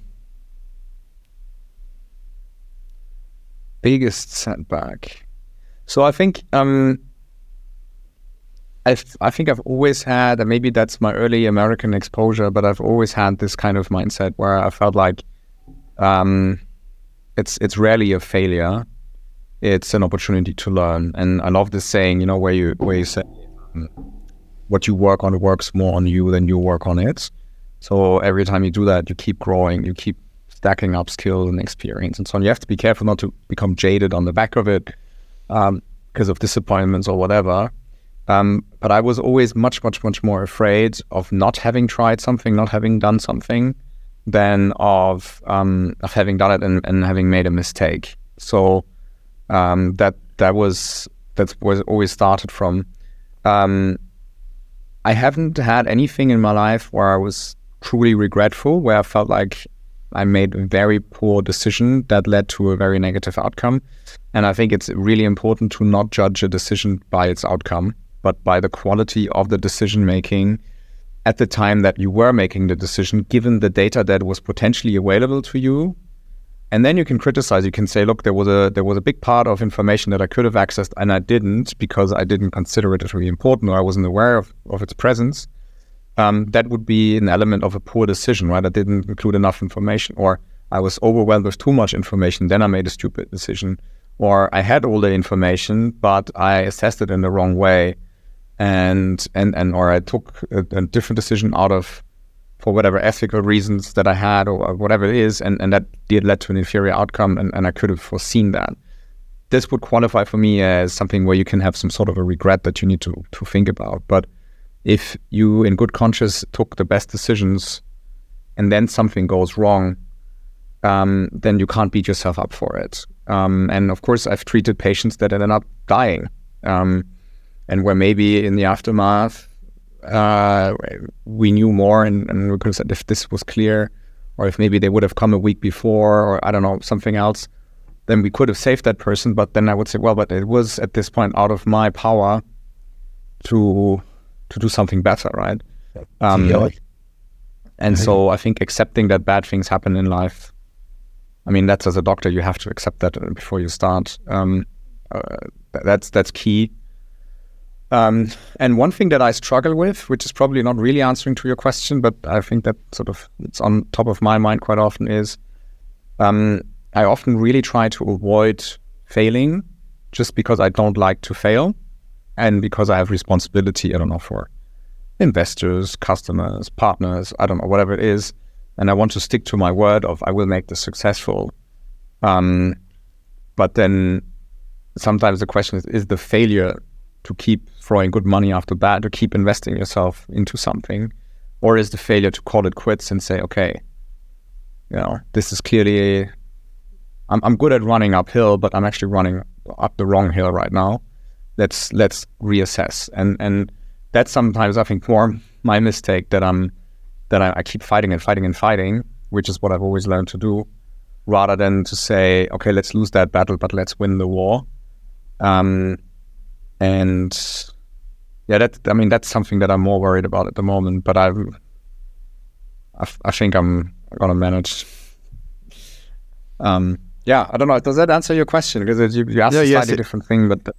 biggest setback. So I think um, i I think I've always had, and maybe that's my early American exposure, but I've always had this kind of mindset where I felt like um, it's it's rarely a failure it's an opportunity to learn. And I love this saying, you know, where you where you say um, what you work on works more on you than you work on it. So every time you do that, you keep growing, you keep stacking up skill and experience and so on. You have to be careful not to become jaded on the back of it um, because of disappointments or whatever. Um, but I was always much, much, much more afraid of not having tried something, not having done something, than of um, of having done it and, and having made a mistake. So um, that that was that was always started from. Um, I haven't had anything in my life where I was truly regretful, where I felt like I made a very poor decision that led to a very negative outcome. And I think it's really important to not judge a decision by its outcome, but by the quality of the decision making at the time that you were making the decision, given the data that was potentially available to you and then you can criticize. You can say, look, there was a there was a big part of information that I could have accessed and I didn't because I didn't consider it as really important or I wasn't aware of, of its presence. Um, that would be an element of a poor decision, right? I didn't include enough information, or I was overwhelmed with too much information. Then I made a stupid decision, or I had all the information, but I assessed it in the wrong way, and and and or I took a, a different decision out of for whatever ethical reasons that I had or whatever it is, and, and that did led to an inferior outcome, and, and I could have foreseen that. This would qualify for me as something where you can have some sort of a regret that you need to, to think about. But if you, in good conscience, took the best decisions and then something goes wrong, um, then you can't beat yourself up for it. Um, and of course, I've treated patients that ended up dying, um, and where maybe in the aftermath uh, we knew more and, and we could have said if this was clear or if maybe they would have come a week before or I don't know, something else, then we could have saved that person. But then I would say, well, but it was at this point out of my power to to do something better, right? Um, yeah. And so I think accepting that bad things happen in life, I mean, that's as a doctor, you have to accept that before you start. Um, uh, that's that's key. Um, and one thing that I struggle with, which is probably not really answering to your question, but I think that sort of it's on top of my mind quite often, is um, I often really try to avoid failing just because I don't like to fail and because I have responsibility, I don't know, for investors, customers, partners, I don't know, whatever it is. And I want to stick to my word of I will make this successful. Um, but then sometimes the question is, is the failure to keep throwing good money after bad, to keep investing yourself into something? Or is the failure to call it quits and say, okay, you know, this is clearly, I'm, I'm good at running uphill, but I'm actually running up the wrong hill right now. Let's let's reassess. And and that's sometimes I think more my mistake that I'm that I, I keep fighting and fighting and fighting which is what I've always learned to do, rather than to say, okay, let's lose that battle, but let's win the war. Um, and yeah, that I mean that's something that I'm more worried about at the moment. But I've, I, I think I'm gonna manage. Um, yeah, I don't know. Does that answer your question? Because you, you asked Yeah, a yes, slightly it- different thing, but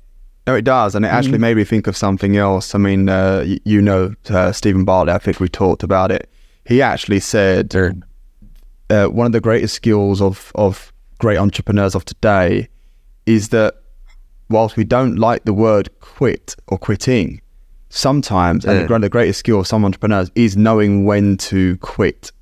No, it does, and it actually made me think of something else. I mean, uh, you know, uh, Steven Bartlett. I think we talked about it. He actually said uh, one of the greatest skills of of great entrepreneurs of today is that whilst we don't like the word quit or quitting, sometimes, and one of the greatest skill of some entrepreneurs is knowing when to quit.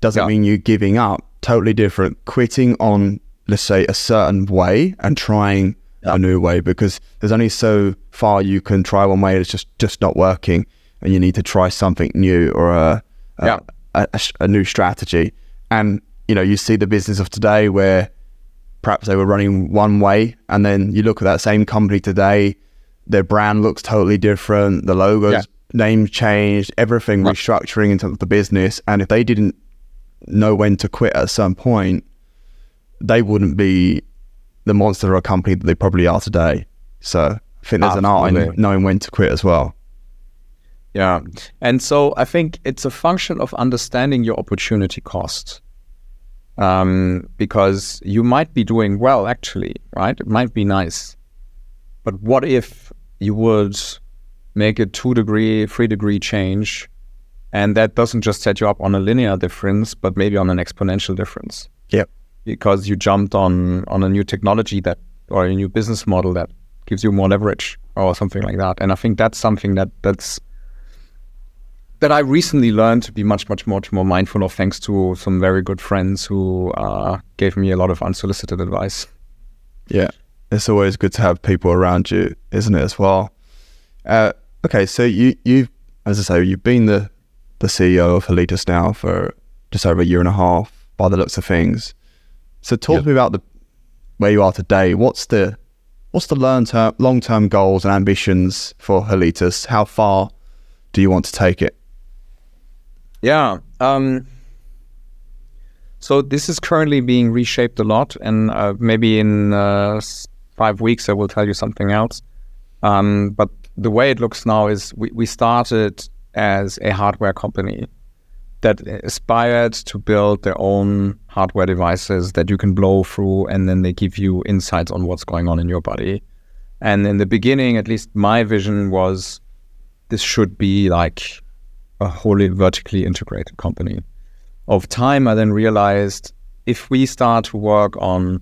Doesn't Yeah. mean you giving up. Totally different. Quitting on, let's say, a certain way and trying a new way because there's only so far you can try one way. It's just just not working, and you need to try something new or a a, Yeah. a, a, a new strategy. And you know, you see the business of today where perhaps they were running one way, and then you look at that same company today, their brand looks totally different, the logos, Yeah. name changed, everything Right. restructuring in terms of the business. And if they didn't know when to quit at some point, they wouldn't be the monster of a company that they probably are today. So I think there's an art in knowing when to quit as well. Yeah. And so I think it's a function of understanding your opportunity cost. Um, because you might be doing well, actually, right? It might be nice. But what if you would make a two degree, three degree change? And that doesn't just set you up on a linear difference, but maybe on an exponential difference Yep. Because you jumped on on a new technology that or a new business model that gives you more leverage or something like that. And I think that's something that that's that I recently learned to be much much much more mindful of, thanks to some very good friends who uh, gave me a lot of unsolicited advice. Yeah. It's always good to have people around you, isn't it, as well? Uh, okay, so you, you, as I say, you've been the, the CEO of Halitus now for just over a year and a half by the looks of things. So talk Yep. to me about the where you are today. What's the what's the long term long term goals and ambitions for Halitus? How far do you want to take it? Yeah. Um, so this is currently being reshaped a lot, and uh, maybe in uh, five weeks I will tell you something else. Um, but the way it looks now is we, we started as a hardware company that aspired to build their own hardware devices that you can blow through, and then they give you insights on what's going on in your body. And in the beginning, at least my vision was this should be like a wholly vertically integrated company. Of time, I then realized if we start to work on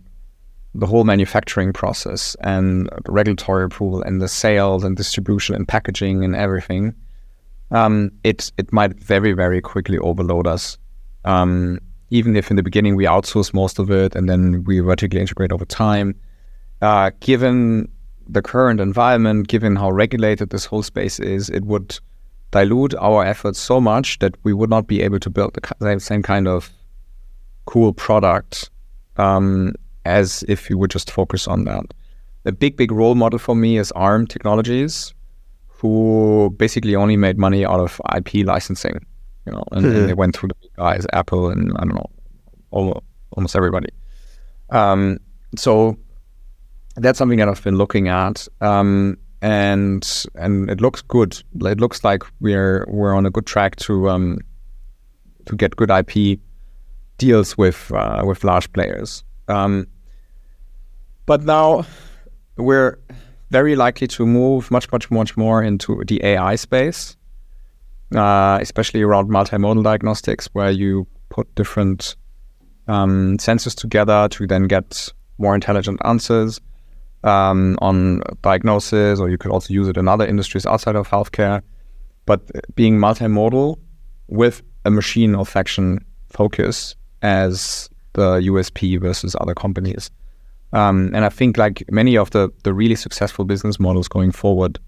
the whole manufacturing process and regulatory approval and the sales and distribution and packaging and everything, um, it it might very very quickly overload us. Um, even if in the beginning we outsource most of it and then we vertically integrate over time, uh, given the current environment, given how regulated this whole space is, it would dilute our efforts so much that we would not be able to build the same, kind of cool product um, as if we would just focus on that. A big, big role model for me is ARM Technologies, who basically only made money out of IP licensing, you know, and, and they went through the big guys, Apple, and I don't know, almost, almost everybody. Um, so that's something that I've been looking at, um, and and it looks good. It looks like we're we're on a good track to um, to get good IP deals with uh, with large players. Um, but now we're very likely to move much much much more into the AI space, uh, especially around multimodal diagnostics, where you put different um, sensors together to then get more intelligent answers um, on diagnosis, or you could also use it in other industries outside of healthcare. But being multimodal with a machine olfaction focus as the USP versus other companies. Um, and I think like many of the, the really successful business models going forward,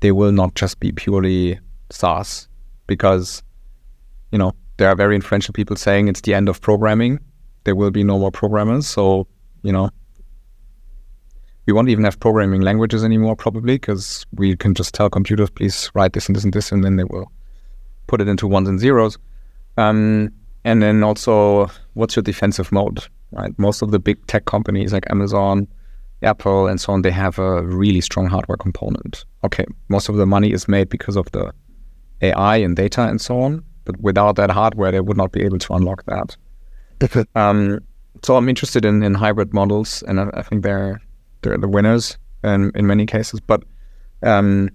they will not just be purely SaaS because, you know, there are very influential people saying it's the end of programming. There will be no more programmers. So, you know, we won't even have programming languages anymore, probably, because we can just tell computers, please write this and this and this, and then they will put it into ones and zeros. Um, and then also what's your defensive mode, right? Most of the big tech companies like Amazon, Apple, and so on, they have a really strong hardware component. Okay, most of the money is made because of the AI and data and so on, but without that hardware, they would not be able to unlock that. um, so I'm interested in, in hybrid models, and I, I think they're they're the winners in in many cases. But um,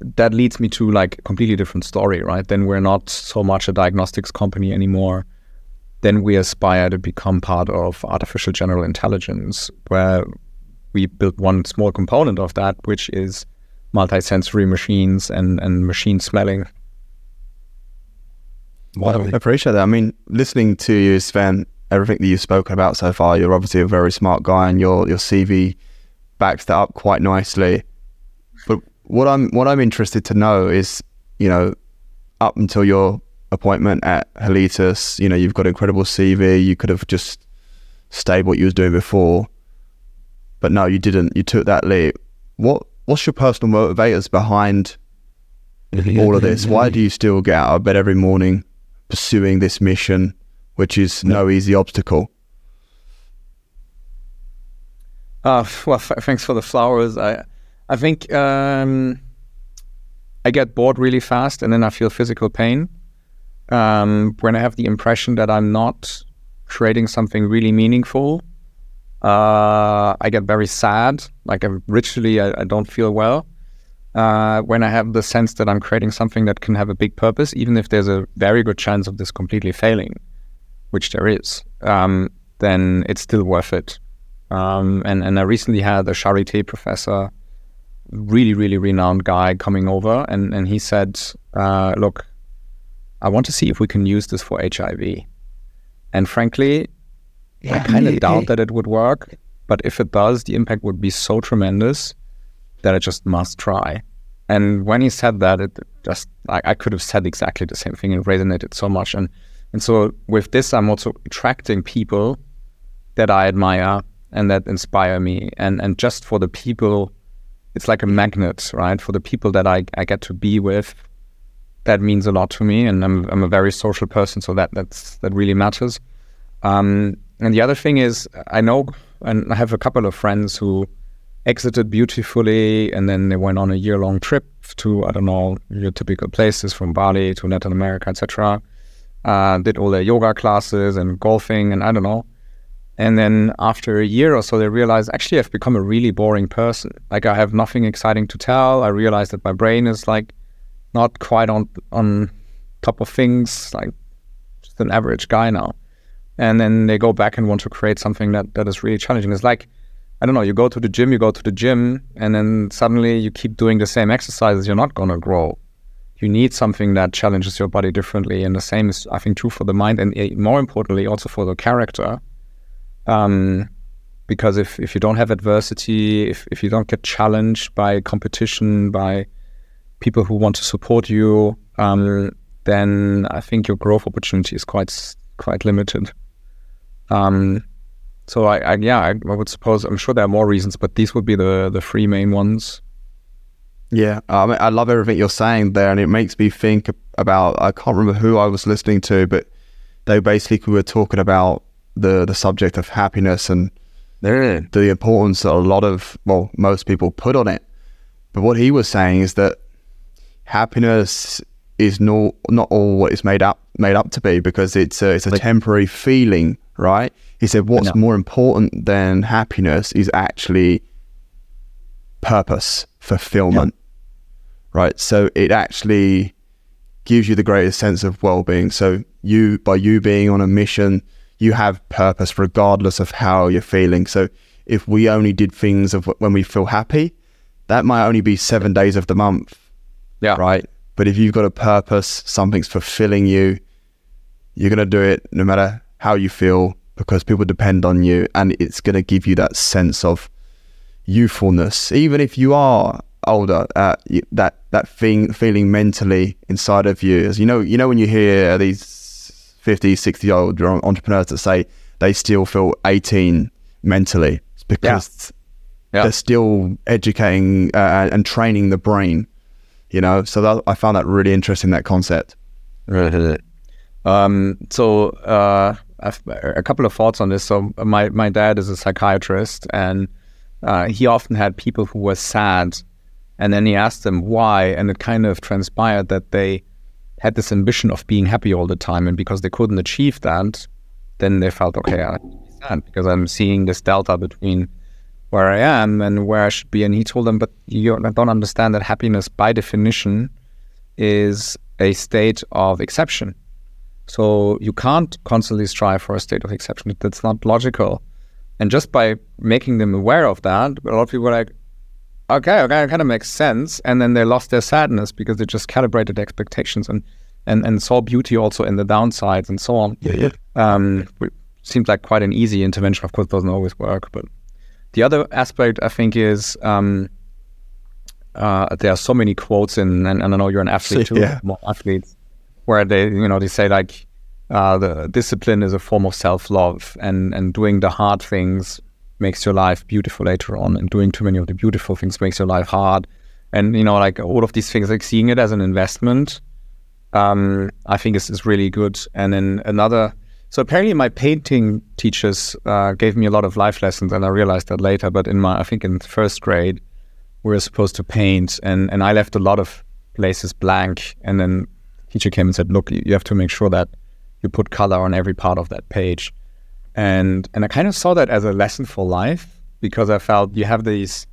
that leads me to like a completely different story, right? Then we're not so much a diagnostics company anymore. Then we aspire to become part of artificial general intelligence, where we build one small component of that, which is multi-sensory machines and, and machine smelling. Wow. I appreciate that. I mean, listening to you, Sven, everything that you've spoken about so far, you're obviously a very smart guy and your your CV backs that up quite nicely. But what I'm what I'm interested to know is, you know, up until your appointment at Halitus, you know, you've got incredible CV. You could have just stayed what you was doing before, but no, you didn't. You took that leap. What What's your personal motivators behind all of this? Why do you still get out of bed every morning pursuing this mission, which is no easy obstacle? Uh, well, f- thanks for the flowers. I, I think um, I get bored really fast, and then I feel physical pain. Um, when I have the impression that I'm not creating something really meaningful, uh, I get very sad. Like I, ritually, I, I, don't feel well. Uh, when I have the sense that I'm creating something that can have a big purpose, even if there's a very good chance of this completely failing, which there is, um, then it's still worth it. Um, and and I recently had a Charité professor, really really renowned guy, coming over, and and he said, uh, "Look, I want to see if we can use this for HIV." And frankly, yeah, I kind of doubt that it would work. But if it does, the impact would be so tremendous that I just must try. And when he said that, it just like I could have said exactly the same thing and resonated so much. And and so with this, I'm also attracting people that I admire and that inspire me. And and just for the people, it's like a magnet, right? For the people that I, I get to be with, that means a lot to me. And I'm I'm a very social person, so that that's that really matters. Um, and the other thing is, I know, and I have a couple of friends who exited beautifully, and then they went on a year-long trip to I don't know your typical places from Bali to Latin America, etc. Uh, did all their yoga classes and golfing, and I don't know. And then after a year or so, they realized actually I've become a really boring person. Like I have nothing exciting to tell. I realized that my brain is like not quite on on top of things. Like just an average guy now and then they go back and want to create something that, that is really challenging. It's like, I don't know, you go to the gym, you go to the gym, and then suddenly you keep doing the same exercises, you're not going to grow. You need something that challenges your body differently. And the same is, I think, true for the mind and eh, more importantly, also for the character. Um, because if, if you don't have adversity, if, if you don't get challenged by competition, by people who want to support you, um, then I think your growth opportunity is quite quite limited. Um, so I, I yeah, I, I, would suppose I'm sure there are more reasons, but these would be the the three main ones. Yeah, um, I love everything you're saying there, and it makes me think about I can't remember who I was listening to, but they basically were talking about the the subject of happiness and the, the importance that a lot of well most people put on it. But what he was saying is that happiness is not not all what it's made up made up to be because it's a, it's a like, temporary feeling, right? He said what's more important than happiness is actually purpose, fulfillment, right? So it actually gives you the greatest sense of well-being. So you by you being on a mission, you have purpose regardless of how you're feeling. So if we only did things of when we feel happy, that might only be 7 days of the month. Yeah. Right? But if you've got a purpose, something's fulfilling you, you're going to do it no matter how you feel because people depend on you and it's going to give you that sense of youthfulness. Even if you are older, uh, that, that thing, feeling mentally inside of you, as you know, you know, when you hear these 50, 60 year old entrepreneurs that say they still feel 18 mentally, it's because yeah. Yeah. they're still educating uh, and training the brain you know? So that, i found that really interesting that concept. Um, so uh, a couple of thoughts on this. So my my dad is a psychiatrist, and uh, he often had people who were sad, and then he asked them why, and it kind of transpired that they had this ambition of being happy all the time, and because they couldn't achieve that, then they felt okay, I sad because I'm seeing this delta between where I am and where I should be. And he told them, but you don't understand that happiness, by definition, is a state of exception. So you can't constantly strive for a state of exception. That's not logical. And just by making them aware of that, a lot of people are like, okay, okay, it kind of makes sense. And then they lost their sadness because they just calibrated expectations and, and, and saw beauty also in the downsides and so on. Yeah, yeah. Um, seems like quite an easy intervention. Of course, doesn't always work. But the other aspect, I think, is um, uh, there are so many quotes in, and, and I know you're an athlete <laughs> too, yeah. more athletes, where they, you know, they say like, uh, the discipline is a form of self-love, and and doing the hard things makes your life beautiful later on, and doing too many of the beautiful things makes your life hard. And you know, like all of these things, like seeing it as an investment, um, I think is, is really good. And then another so apparently, my painting teachers uh, gave me a lot of life lessons, and I realized that later. But in my, I think in first grade, we were supposed to paint, and and I left a lot of places blank. And then teacher came and said, "Look, you have to make sure that you put color on every part of that page." And and I kind of saw that as a lesson for life because I felt you have these.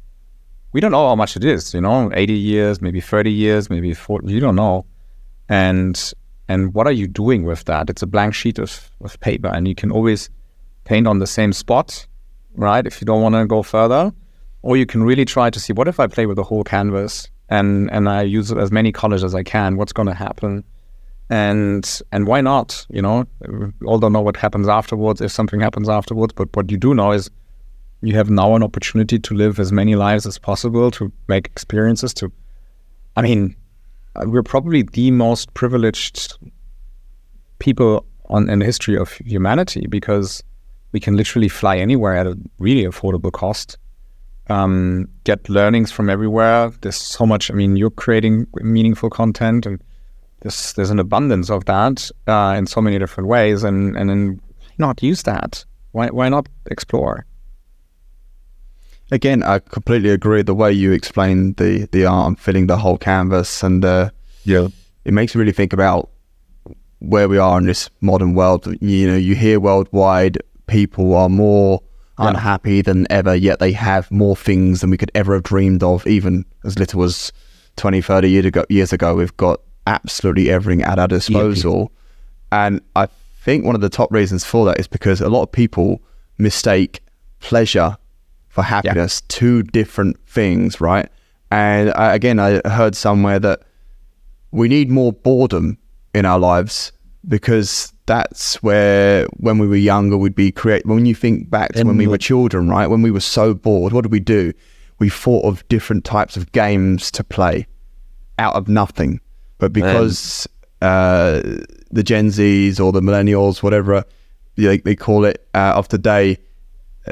We don't know how much it is, you know, 80 years, maybe 30 years, maybe 40, you don't know. And and what are you doing with that? It's a blank sheet of, of paper, and you can always paint on the same spot, right? If you don't want to go further, or you can really try to see what if I play with the whole canvas and and I use as many colors as I can. What's going to happen? And and why not? You know, we all don't know what happens afterwards if something happens afterwards, but what you do know is you have now an opportunity to live as many lives as possible, to make experiences. To, I mean, we're probably the most privileged people on in the history of humanity because we can literally fly anywhere at a really affordable cost. Um, get learnings from everywhere. There's so much. I mean, you're creating meaningful content, and there's there's an abundance of that uh, in so many different ways. And and then not use that? Why why not explore? Again, I completely agree. The way you explain the the art and filling the whole canvas, and uh, yeah, it makes me really think about where we are in this modern world. You know, you hear worldwide people are more yeah. unhappy than ever, yet they have more things than we could ever have dreamed of, even as little as 20, 30 years ago. Years ago, we've got absolutely everything at our disposal, yeah. and I think one of the top reasons for that is because a lot of people mistake pleasure for happiness, yeah. two different things, right? And I, again, I heard somewhere that we need more boredom in our lives because that's where when we were younger we'd be create when you think back to when we were children right? When we were so bored what did we do? We thought of different types of games to play out of nothing. But because uh, the gen z's or the millennials whatever they, they call it uh, of today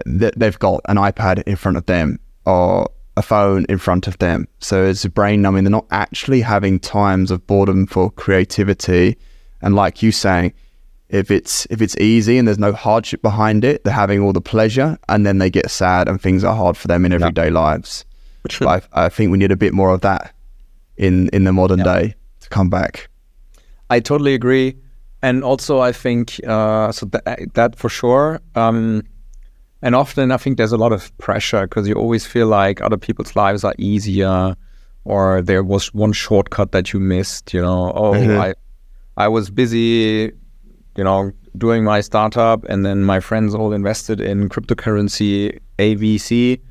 they've got an iPad in front of them or a phone in front of them. So it's brain numbing. They're not actually having times of boredom for creativity. And like you saying, if it's if it's easy and there's no hardship behind it, they're having all the pleasure, and then they get sad and things are hard for them in everyday yeah. lives. I, I, think we need a bit more of that in in the modern yeah. day to come back. I totally agree, and also I think uh, so that, that for sure. Um, and often I think there's a lot of pressure because you always feel like other people's lives are easier or there was one shortcut that you missed, you know, oh, mm-hmm. I I was busy, you know, doing my startup and then my friends all invested in cryptocurrency AVC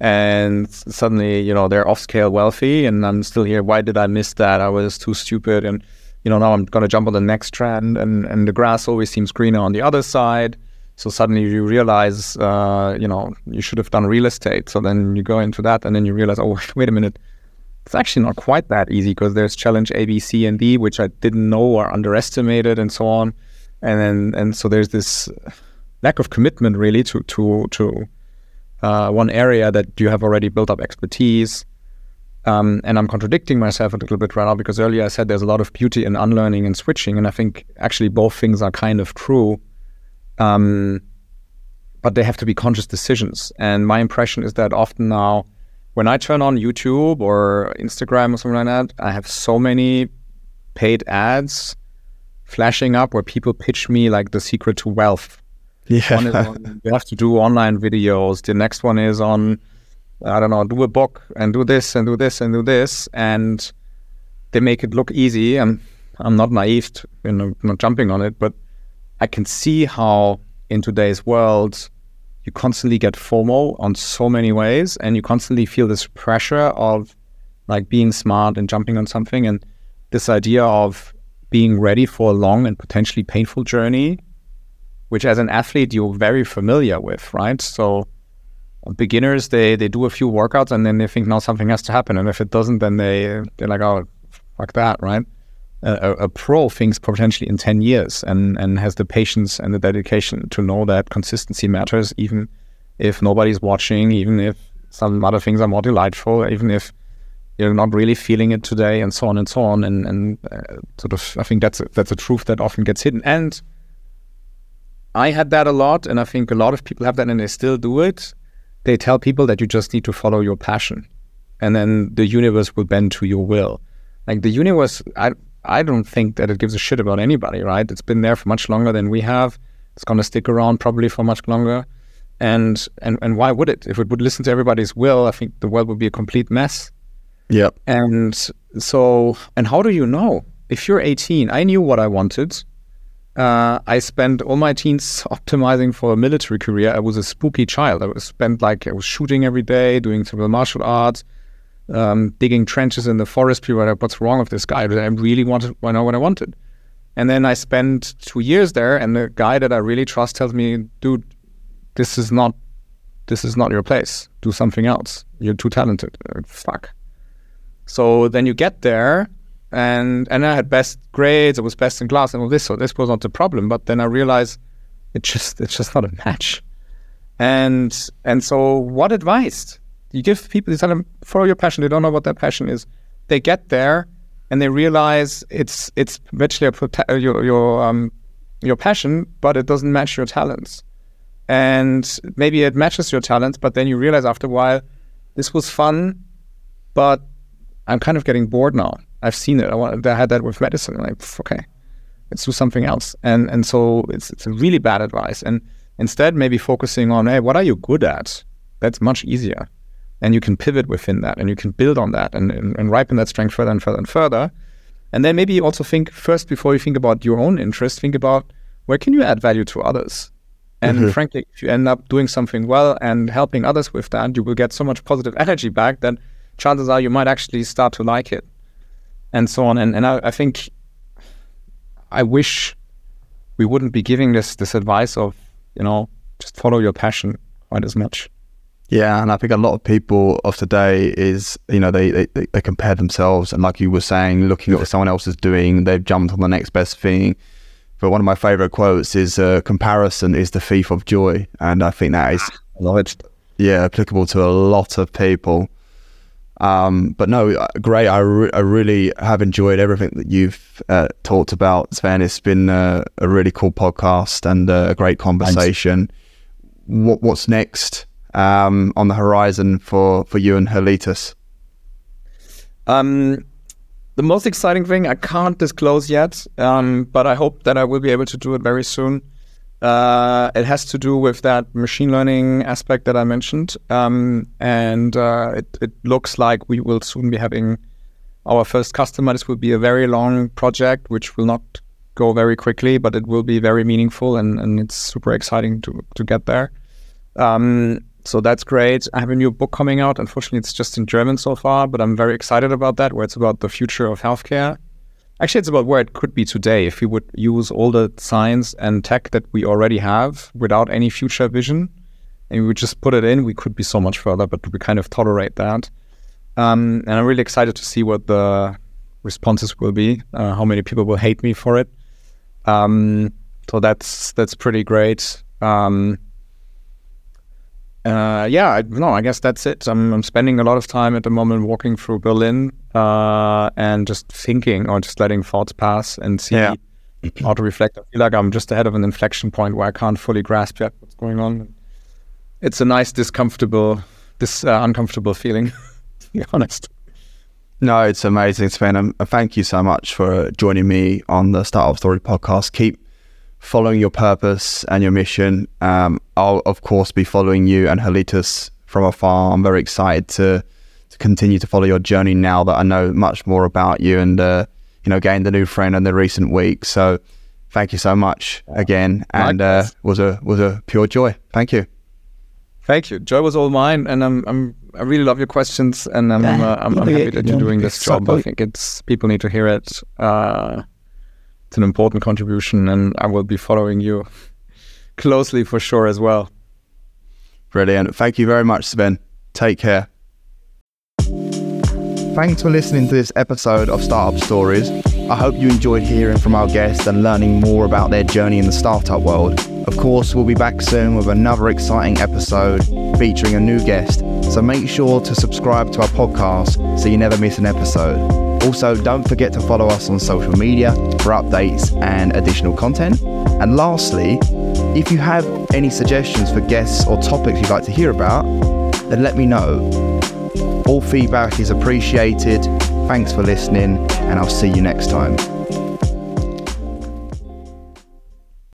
and suddenly, you know, they're off scale wealthy and I'm still here. Why did I miss that? I was too stupid and you know, now I'm gonna jump on the next trend and, and the grass always seems greener on the other side. So suddenly you realize, uh, you know, you should have done real estate. So then you go into that, and then you realize, oh, <laughs> wait a minute, it's actually not quite that easy because there's challenge A, B, C, and D, which I didn't know or underestimated, and so on. And then and so there's this lack of commitment really to to to uh, one area that you have already built up expertise. Um, and I'm contradicting myself a little bit right now because earlier I said there's a lot of beauty in unlearning and switching, and I think actually both things are kind of true. Um, but they have to be conscious decisions. And my impression is that often now, when I turn on YouTube or Instagram or something like that, I have so many paid ads flashing up where people pitch me like the secret to wealth. Yeah. One is on, <laughs> you have to do online videos. The next one is on I don't know, do a book and do this and do this and do this, and they make it look easy. I'm I'm not naive, to, you know, not jumping on it, but I can see how in today's world you constantly get FOMO on so many ways, and you constantly feel this pressure of like being smart and jumping on something, and this idea of being ready for a long and potentially painful journey, which as an athlete you're very familiar with, right? So beginners they they do a few workouts and then they think now something has to happen and if it doesn't then they they're like oh fuck that right a, a, pro thinks potentially in 10 years and and has the patience and the dedication to know that consistency matters even if nobody's watching even if some other things are more delightful even if you're not really feeling it today and so on and so on. And and uh, sort of I think that's a, that's a truth that often gets hidden. And I had that a lot and I think a lot of people have that and they still do it. They tell people that you just need to follow your passion and then the universe will bend to your will. Like the universe, I, I don't think that it gives a shit about anybody, right? It's been there for much longer than we have. It's going to stick around probably for much longer. And, and, and why would it? If it would listen to everybody's will, I think the world would be a complete mess. Yeah. And so, and how do you know? If you're 18, I knew what I wanted. Uh, I spent all my teens <laughs> optimizing for a military career. I was a spooky child. I was spent like I was shooting every day, doing some martial arts, um, digging trenches in the forest. People like, "What's wrong with this guy?" I really wanted, I know what I wanted. And then I spent two years there, and the guy that I really trust tells me, "Dude, this is not, this is not your place. Do something else. You're too talented." Like, Fuck. So then you get there, and and I had best grades. I was best in class and all this. So this was not the problem. But then I realized it just it's just not a match. And and so what advice you give people? You tell them follow your passion. They don't know what their passion is. They get there and they realize it's it's virtually a, your your um your passion, but it doesn't match your talents. And maybe it matches your talents, but then you realize after a while, this was fun, but I'm kind of getting bored now. I've seen it. I, want, I had that with medicine. I'm like, okay, let's do something else. And and so it's it's really bad advice. And instead, maybe focusing on, hey, what are you good at? That's much easier. And you can pivot within that, and you can build on that, and, and, and ripen that strength further and further and further. And then maybe also think first before you think about your own interest, think about where can you add value to others. And mm-hmm. frankly, if you end up doing something well and helping others with that, you will get so much positive energy back that chances are you might actually start to like it and so on. And, and I, I think I wish we wouldn't be giving this this advice of, you know, just follow your passion quite as much. Yeah, and I think a lot of people of today is, you know, they, they, they compare themselves and like you were saying, looking at what someone else is doing, they've jumped on the next best thing. But one of my favorite quotes is uh, comparison is the thief of joy. And I think that is, yeah, applicable to a lot of people. Um, but no, uh, great. I, re- I really have enjoyed everything that you've uh, talked about, Sven. It's been uh, a really cool podcast and uh, a great conversation. What, what's next um, on the horizon for, for you and Halitus? Um, the most exciting thing I can't disclose yet, um, but I hope that I will be able to do it very soon. Uh, it has to do with that machine learning aspect that I mentioned. Um, and uh, it, it, looks like we will soon be having our first customer. This will be a very long project, which will not go very quickly, but it will be very meaningful and, and it's super exciting to, to get there. Um, so that's great. I have a new book coming out. Unfortunately, it's just in German so far, but I'm very excited about that, where it's about the future of healthcare. Actually, it's about where it could be today if we would use all the science and tech that we already have without any future vision, and we just put it in. We could be so much further, but we kind of tolerate that. Um, and I'm really excited to see what the responses will be. Uh, how many people will hate me for it? Um, so that's that's pretty great. Um, uh, yeah, I, no, I guess that's it. I'm, I'm spending a lot of time at the moment walking through Berlin uh, and just thinking or just letting thoughts pass and see Yeah. <clears throat> how to reflect. I feel like I'm just ahead of an inflection point where I can't fully grasp yet what's going on. It's a nice, discomfortable, this uh, uncomfortable feeling, <laughs> to be honest. No, it's amazing, Sven. And thank you so much for joining me on the Startup Story podcast. Keep following your purpose and your mission. Um, I'll, of course, be following you and Halitus from afar. I'm very excited to, to continue to follow your journey now that I know much more about you and, uh, you know, gained a new friend in the recent weeks. So thank you so much again. And uh, was a was a pure joy. Thank you. Thank you. Joy was all mine, and I'm, I'm I really love your questions, and I'm uh, I'm, I'm happy that you're doing this job. I think it's people need to hear it. Uh, it's an important contribution, and I will be following you closely for sure as well. Brilliant. Thank you very much, Sven. Take care. Thanks for listening to this episode of Startup Stories. I hope you enjoyed hearing from our guests and learning more about their journey in the startup world. Of course, we'll be back soon with another exciting episode featuring a new guest, so make sure to subscribe to our podcast so you never miss an episode. Also, don't forget to follow us on social media for updates and additional content. And lastly, if you have any suggestions for guests or topics you'd like to hear about, then let me know. All feedback is appreciated. Thanks for listening, and I'll see you next time.